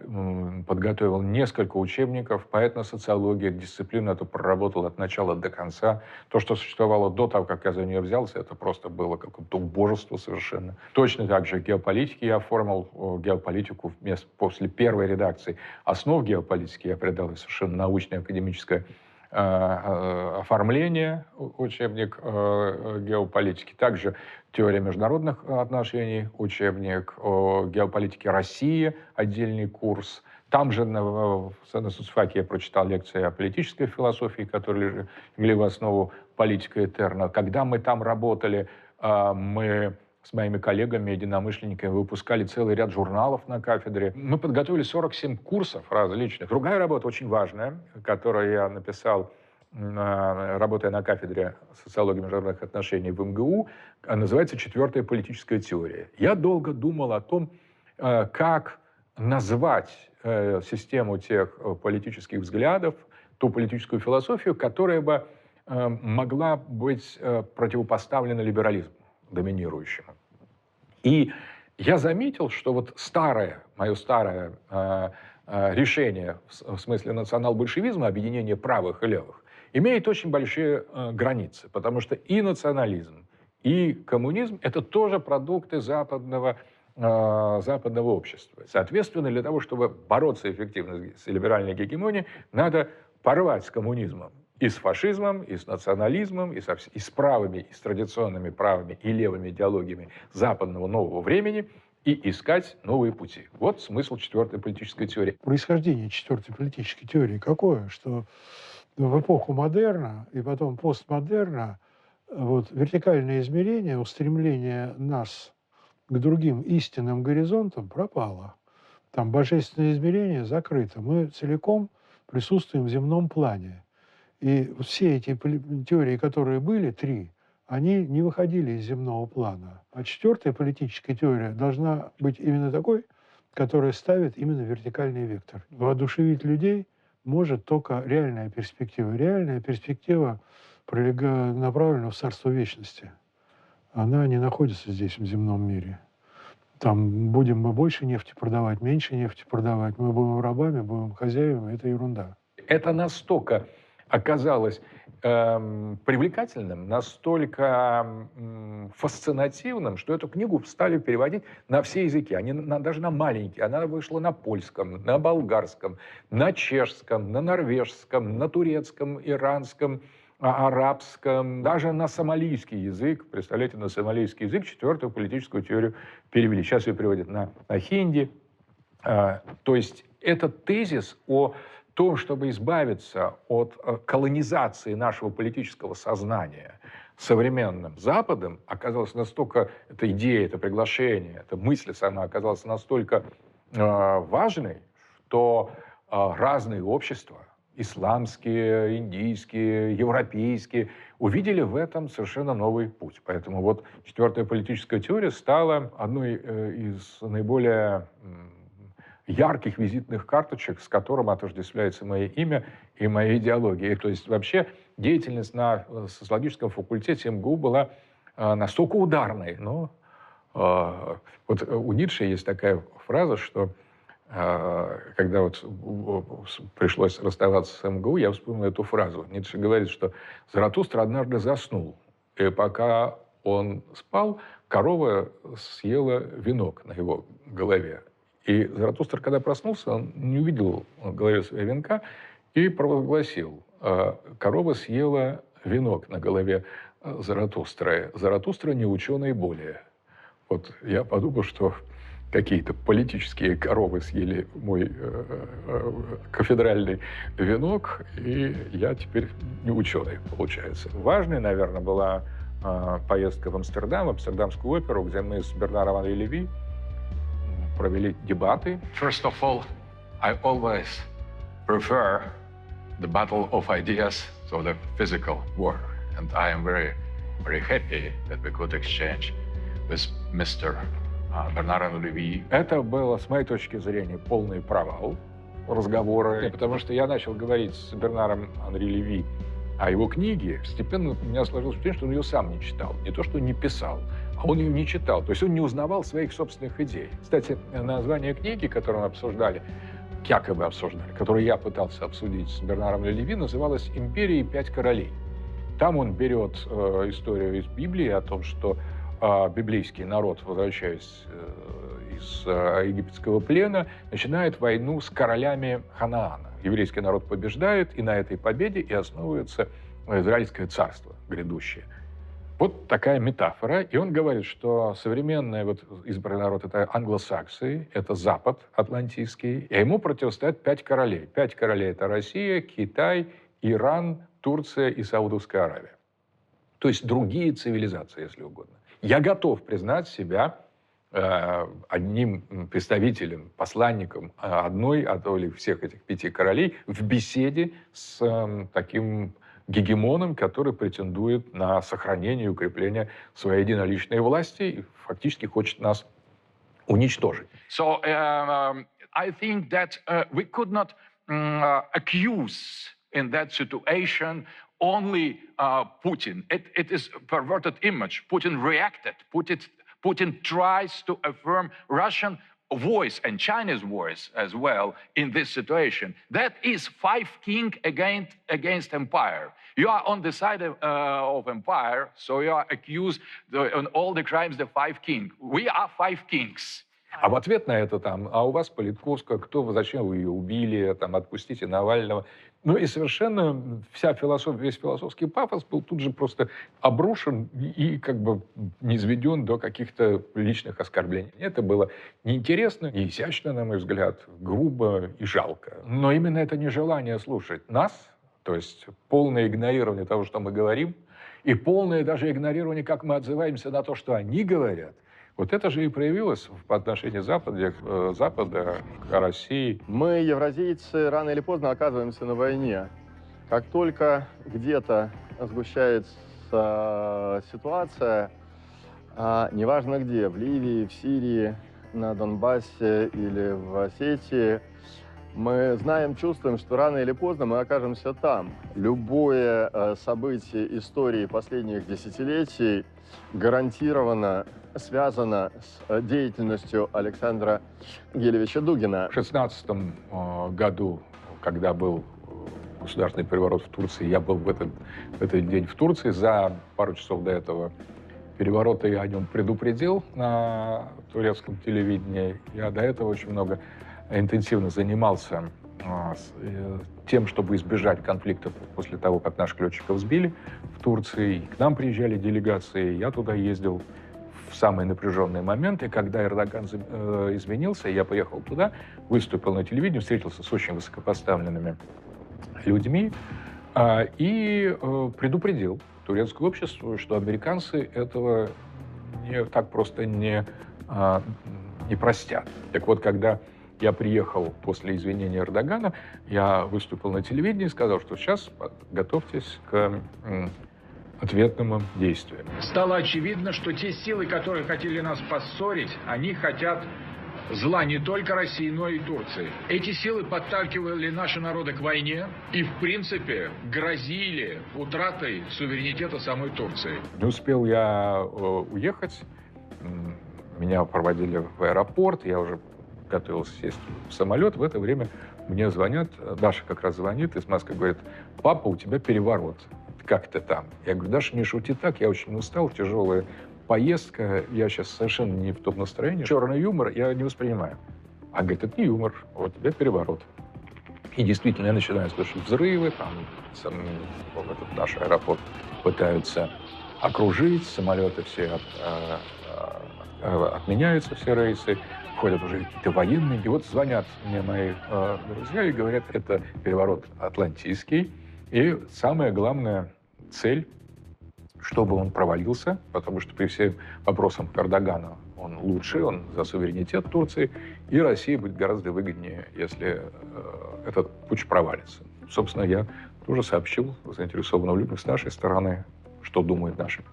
подготовил несколько учебников по этносоциологии, дисциплину эту проработал от начала до конца. То, что существовало до того, как я за нее взялся, это просто было какое-то убожество совершенно. Точно так же геополитики я оформил геополитику вместо, после первой редакции. Основ геополитики я придал совершенно научное академическое э, оформление, у- учебник э, э, геополитики. Также теория международных отношений, учебник о геополитике России, отдельный курс. Там же на, на соцфаке я прочитал лекции о политической философии, которые легли в основу политика Этерна. Когда мы там работали, мы с моими коллегами, единомышленниками выпускали целый ряд журналов на кафедре. Мы подготовили 47 курсов различных. Другая работа очень важная, которую я написал, на- работая на кафедре социологии международных отношений в МГУ, а, называется «Четвертая политическая теория». Я долго думал о том, э, как назвать э, систему тех э, политических взглядов, ту политическую философию, которая бы могла быть противопоставлена либерализму доминирующему. И я заметил, что вот старое, мое старое э, решение в смысле национал-большевизма, объединение правых и левых, имеет очень большие э, границы, потому что и национализм, и коммунизм — это тоже продукты западного, э, западного общества. Соответственно, для того, чтобы бороться эффективно с либеральной гегемонией, надо порвать с коммунизмом и с фашизмом, и с национализмом, и, со, и с правыми, и с традиционными правыми и левыми идеологиями западного нового времени и искать новые пути. Вот смысл четвертой политической теории. Происхождение четвертой политической теории какое? Что в эпоху модерна и потом постмодерна э, вот, вертикальное измерение, устремление нас к другим истинным горизонтам пропало. Там божественное измерение закрыто. Мы целиком присутствуем в земном плане. И все эти теории, которые были, три, они не выходили из земного плана. А четвертая политическая теория должна быть именно такой, которая ставит именно вертикальный вектор. Воодушевить людей может только реальная перспектива. Реальная перспектива направлена в царство вечности. Она не находится здесь, в земном мире. Там будем мы больше нефти продавать, меньше нефти продавать, мы будем рабами, будем хозяевами, это ерунда. Это настолько оказалось эм, привлекательным, настолько м, фасцинативным, что эту книгу стали переводить на все языки. Они на- даже на маленькие. Она вышла на польском, на болгарском, на чешском, на норвежском, на турецком, иранском, а- арабском, даже на сомалийский язык. Представляете, на сомалийский язык четвертую политическую теорию перевели. Сейчас ее переводят на, на хинди. А, То есть этот тезис о том, чтобы избавиться от э, колонизации нашего политического сознания современным Западом, оказалась настолько, эта идея, это приглашение, эта мысль сама оказалась настолько э, важной, что э, разные общества, исламские, индийские, европейские, увидели в этом совершенно новый путь. Поэтому вот четвертая политическая теория стала одной э, из наиболее ярких визитных карточек, с которым отождествляется мое имя и моя идеология. И, то есть вообще деятельность на э, социологическом факультете МГУ была э, настолько ударной. Но э, вот э, у Ницше есть такая фраза, что э, когда вот в- пришлось расставаться с МГУ, я вспомнил эту фразу. Ницше говорит, что Заратустра однажды заснул, и пока он спал, корова съела венок на его голове. И Заратустра, когда проснулся, он не увидел голове своего венка и провозгласил, «Э, корова съела венок на голове э, Заратустры. Заратустра не ученый более. Вот я подумал, что какие-то политические коровы съели мой э, э, кафедральный венок, и я теперь не ученый, получается. Важной, наверное, была э, поездка в Амстердам, в Амстердамскую оперу, где мы с Бернаром Анри Леви провели дебаты. First of all, I always prefer the battle of ideas to the physical war. And I am very, very happy that we could exchange with Mr. Бернаром Леви. Это было, с моей точки зрения, полный провал разговора, потому что я начал говорить с Бернаром Анри Леви о его книге. Постепенно у меня сложилось впечатление, что он ее сам не читал. Не то, что не писал, он ее не читал. То есть он не узнавал своих собственных идей. Кстати, название книги, которую мы обсуждали, якобы обсуждали, которую я пытался обсудить с Бернаром Леви, называлась «Империя и пять королей». Там он берет э, историю из Библии о том, что а библейский народ, возвращаясь э, из э, египетского плена, начинает войну с королями Ханаана. Еврейский народ побеждает, и на этой победе и основывается Израильское царство грядущее. Вот такая метафора. И он говорит, что современный вот избранный народ — это англосаксы, это Запад атлантийский, и ему противостоят пять королей. Пять королей — это Россия, Китай, Иран, Турция и Саудовская Аравия. То есть другие цивилизации, если угодно. Я готов признать себя э, одним представителем, посланником э, одной, а то ли всех этих пяти королей в беседе с э, таким гегемоном, который претендует на сохранение и укрепление своей единоличной власти и фактически хочет нас уничтожить. So um, I think that uh, we could not um, accuse in that situation only uh, Putin. It, it is perverted image. Putin reacted. Putin, Putin tries to affirm Russian voice and Chinese voice as well in this situation. That is five king against, against empire. You are on the side of, uh, of empire, so you are accused on all the crimes the five king. We are five kings. А в ответ на это там, а у вас Политковская, кто вы, зачем вы ее убили, там, отпустите Навального. Ну и совершенно вся философия, весь философский пафос был тут же просто обрушен и как бы низведен до каких-то личных оскорблений. Это было неинтересно, неизящно, на мой взгляд, грубо и жалко. Но именно это нежелание слушать нас, то есть полное игнорирование того, что мы говорим, и полное даже игнорирование, как мы отзываемся на то, что они говорят, вот это же и проявилось по отношению Запада, э, Запада к России. Мы, евразийцы, рано или поздно оказываемся на войне. Как только где-то сгущается ситуация, а неважно где, в Ливии, в Сирии, на Донбассе или в Осетии, мы знаем, чувствуем, что рано или поздно мы окажемся там. Любое э, событие истории последних десятилетий гарантированно связано с э, деятельностью Александра Гелевича Дугина. В 16 э, году, когда был государственный переворот в Турции, я был в этот, в этот день в Турции. За пару часов до этого переворота я о нем предупредил на турецком телевидении. Я до этого очень много интенсивно занимался э, тем, чтобы избежать конфликтов после того, как наших летчиков сбили в Турции. К нам приезжали делегации, я туда ездил в самые напряженные моменты. Когда Эрдоган э, изменился, я поехал туда, выступил на телевидении, встретился с очень высокопоставленными людьми а, и э, предупредил турецкое общество, что американцы этого не, так просто не, а, не простят. Так вот, когда я приехал после извинения Эрдогана, я выступил на телевидении и сказал, что сейчас готовьтесь к ответным действиям. Стало очевидно, что те силы, которые хотели нас поссорить, они хотят зла не только России, но и Турции. Эти силы подталкивали наши народы к войне и, в принципе, грозили утратой суверенитета самой Турции. Не успел я э, уехать, меня проводили в аэропорт, я уже готовился сесть в самолет, в это время мне звонят, Даша как раз звонит из Москвы, говорит, папа, у тебя переворот, как ты там? Я говорю, Даша, не шути так, я очень устал, тяжелая поездка, я сейчас совершенно не в том настроении. Черный юмор я не воспринимаю. А говорит, это не юмор, вот у тебя переворот. И действительно, я начинаю слышать взрывы, там сам, вот этот наш аэропорт пытаются окружить, самолеты все от, а, а, отменяются, все рейсы, ходят уже какие-то военные. И вот звонят мне мои э, друзья и говорят, это переворот атлантийский. И самая главная цель, чтобы он провалился, потому что при всем вопросам к Эрдогану он лучше, он за суверенитет Турции, и России будет гораздо выгоднее, если э, этот путь провалится. Собственно, я тоже сообщил заинтересованным людям с нашей стороны, что думают наши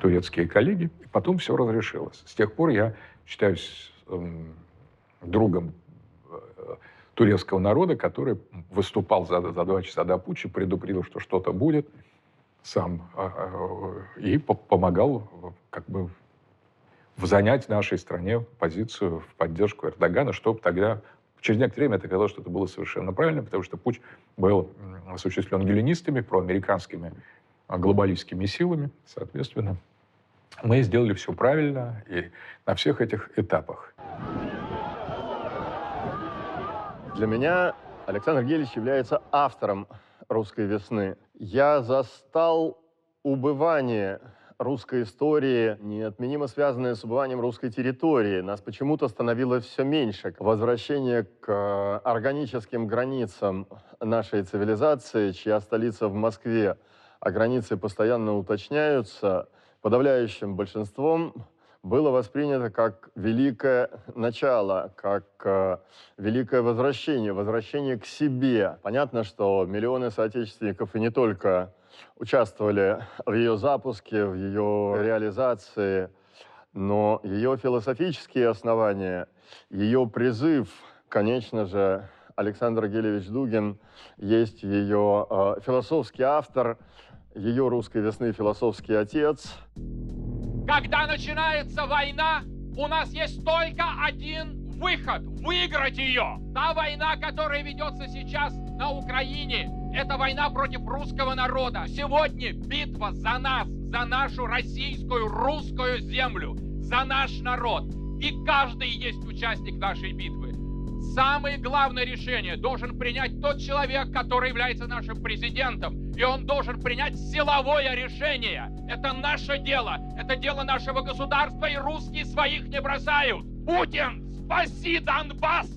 турецкие коллеги. И потом все разрешилось. С тех пор я считаюсь эм, другом э, турецкого народа, который выступал за, за два часа до путча, предупредил, что что-то будет сам, э, э, и помогал как бы занять нашей стране позицию в поддержку Эрдогана, чтобы тогда через некоторое время это казалось, что это было совершенно правильно, потому что путь был осуществлен геленистами, проамериканскими глобалистскими силами, соответственно. Мы сделали все правильно и на всех этих этапах. Для меня Александр Гелич является автором «Русской весны». Я застал убывание русской истории, неотменимо связанное с убыванием русской территории. Нас почему-то становилось все меньше. Возвращение к органическим границам нашей цивилизации, чья столица в Москве, а границы постоянно уточняются, подавляющим большинством было воспринято как великое начало, как э, великое возвращение, возвращение к себе. Понятно, что миллионы соотечественников и не только участвовали в ее запуске, в ее реализации, но ее философические основания, ее призыв, конечно же, Александр Гелевич Дугин есть ее э, философский автор, ее русской весны философский отец. Когда начинается война, у нас есть только один выход – выиграть ее. Та война, которая ведется сейчас на Украине, это война против русского народа. Сегодня битва за нас, за нашу российскую русскую землю, за наш народ. И каждый есть участник нашей битвы. Самое главное решение должен принять тот человек, который является нашим президентом. И он должен принять силовое решение. Это наше дело. Это дело нашего государства, и русские своих не бросают. Путин, спаси Донбасс!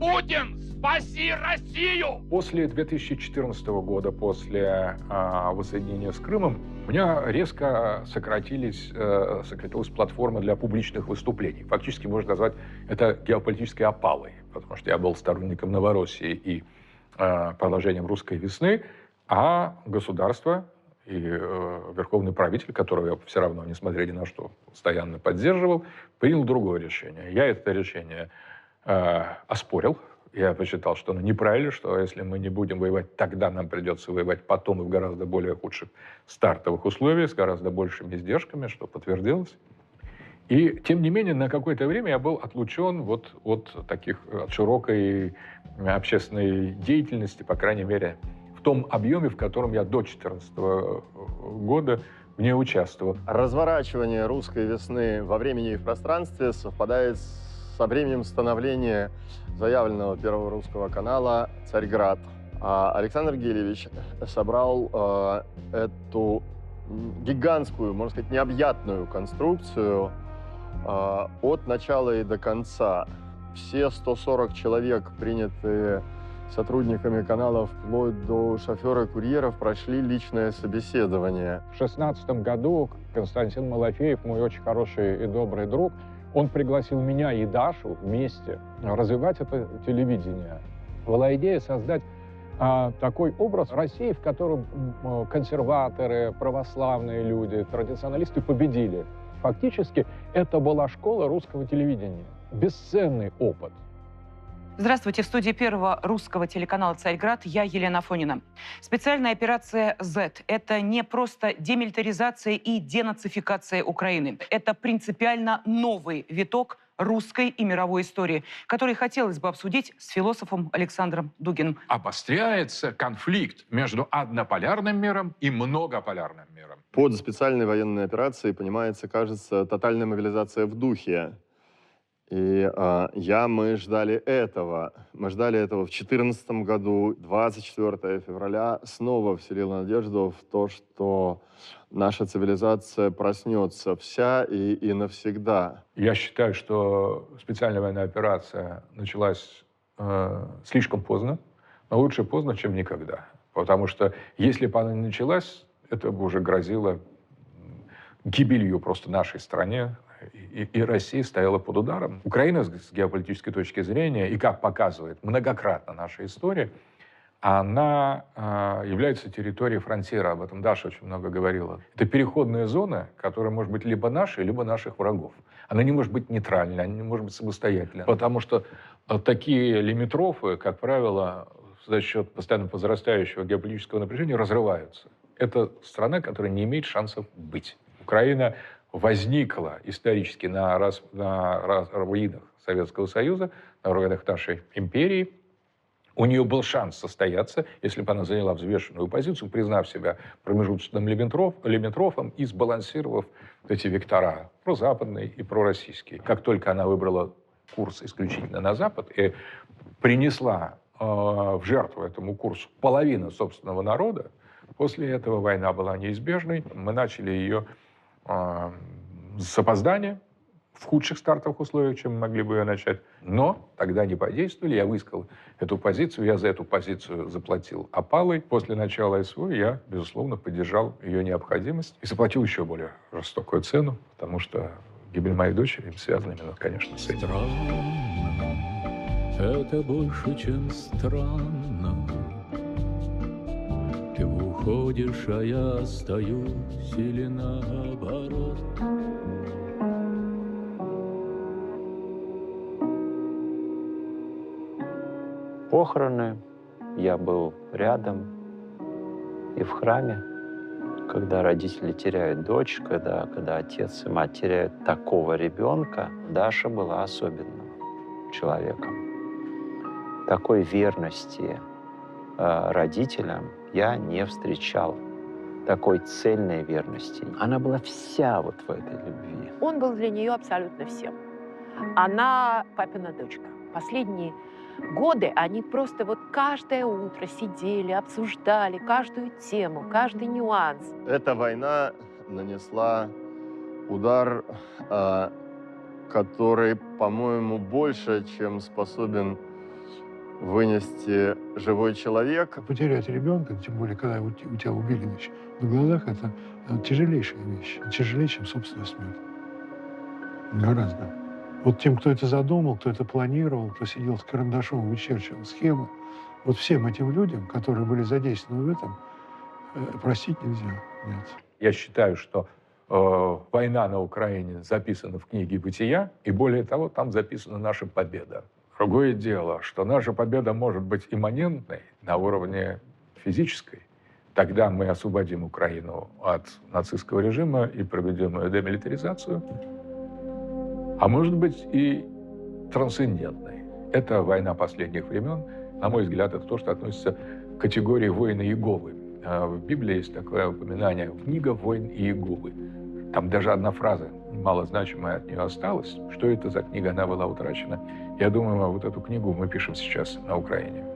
Путин, спаси Россию! После 2014 года, после э, воссоединения с Крымом, у меня резко сократились, э, сократилась платформа для публичных выступлений. Фактически можно назвать это геополитической опалой, потому что я был сторонником Новороссии и э, продолжением русской весны, а государство и э, верховный правитель, которого я все равно, несмотря ни на что, постоянно поддерживал, принял другое решение. Я это решение э, оспорил, я посчитал, что оно неправильно, что если мы не будем воевать, тогда нам придется воевать потом и в гораздо более худших стартовых условиях, с гораздо большими издержками, что подтвердилось. И, тем не менее, на какое-то время я был отлучен вот от таких, от широкой общественной деятельности, по крайней мере, в том объеме, в котором я до 2014 года в ней участвовал. Разворачивание русской весны во времени и в пространстве совпадает со временем становления заявленного первого русского канала «Царьград». А Александр Гелевич собрал э, эту гигантскую, можно сказать, необъятную конструкцию э, от начала и до конца. Все 140 человек, принятые сотрудниками канала вплоть до шофера курьеров прошли личное собеседование. В 2016 году Константин Малафеев, мой очень хороший и добрый друг, он пригласил меня и Дашу вместе развивать это телевидение. Была идея создать а, такой образ России, в котором а, консерваторы, православные люди, традиционалисты победили. Фактически это была школа русского телевидения. Бесценный опыт. Здравствуйте. В студии первого русского телеканала «Царьград» я Елена Фонина. Специальная операция Z – это не просто демилитаризация и денацификация Украины. Это принципиально новый виток русской и мировой истории, который хотелось бы обсудить с философом Александром Дугиным. Обостряется конфликт между однополярным миром и многополярным миром. Под специальной военной операцией понимается, кажется, тотальная мобилизация в духе И э, я, мы ждали этого. Мы ждали этого в 2014 году. 24 февраля снова вселила надежду в то, что наша цивилизация проснется вся и, и навсегда. Я считаю, что специальная военная операция началась э, слишком поздно, но лучше поздно, чем никогда. Потому что если бы она не началась, это бы уже грозило гибелью просто нашей стране, и, и Россия стояла под ударом. Украина с геополитической точки зрения, и как показывает многократно наша история, она э, является территорией фронтира. Об этом Даша очень много говорила. Это переходная зона, которая может быть либо нашей, либо наших врагов. Она не может быть нейтральной, она не может быть самостоятельной. Потому что э, такие лимитрофы, как правило, за счет постоянно возрастающего геополитического напряжения разрываются. Это страна, которая не имеет шансов быть. Украина возникла исторически на, раз, на раз, руинах Советского Союза, на руинах нашей империи. У нее был шанс состояться, если бы она заняла взвешенную позицию, признав себя промежуточным лимитров, лимитрофом и сбалансировав эти вектора прозападные и пророссийские. Как только она выбрала курс исключительно на Запад и принесла э, в жертву этому курсу половину собственного народа, после этого война была неизбежной. Мы начали ее с опозданием, в худших стартовых условиях, чем могли бы ее начать. Но тогда не подействовали. Я высказал эту позицию, я за эту позицию заплатил опалой. После начала СВО я, безусловно, поддержал ее необходимость и заплатил еще более жестокую цену, потому что гибель моей дочери связана именно, конечно, с этим. Странно, это больше, чем странно. Ты уходишь, а я остаюсь или наоборот. Похороны, я был рядом и в храме, когда родители теряют дочь, когда, когда отец и мать теряют такого ребенка, Даша была особенным человеком. Такой верности э, родителям я не встречал такой цельной верности. Она была вся вот в этой любви. Он был для нее абсолютно всем. Она папина дочка. Последние годы они просто вот каждое утро сидели, обсуждали каждую тему, каждый нюанс. Эта война нанесла удар, а, который, по-моему, больше, чем способен вынести живой человек. Потерять ребенка, тем более, когда у тебя убили на глазах, это тяжелейшая вещь. Тяжелее, чем собственная смерть. Гораздо. Вот тем, кто это задумал, кто это планировал, кто сидел с карандашом, вычерчивал схемы, вот всем этим людям, которые были задействованы в этом, э, простить нельзя. Нет. Я считаю, что э, война на Украине записана в книге «Бытия», и более того, там записана наша победа. Другое дело, что наша победа может быть имманентной на уровне физической. Тогда мы освободим Украину от нацистского режима и проведем ее демилитаризацию. А может быть и трансцендентной. Это война последних времен. На мой взгляд, это то, что относится к категории воина Иеговы. А в Библии есть такое упоминание «Книга воин Иеговы». Там даже одна фраза малозначимая от нее осталась. Что это за книга, она была утрачена. Я думаю, вот эту книгу мы пишем сейчас на Украине.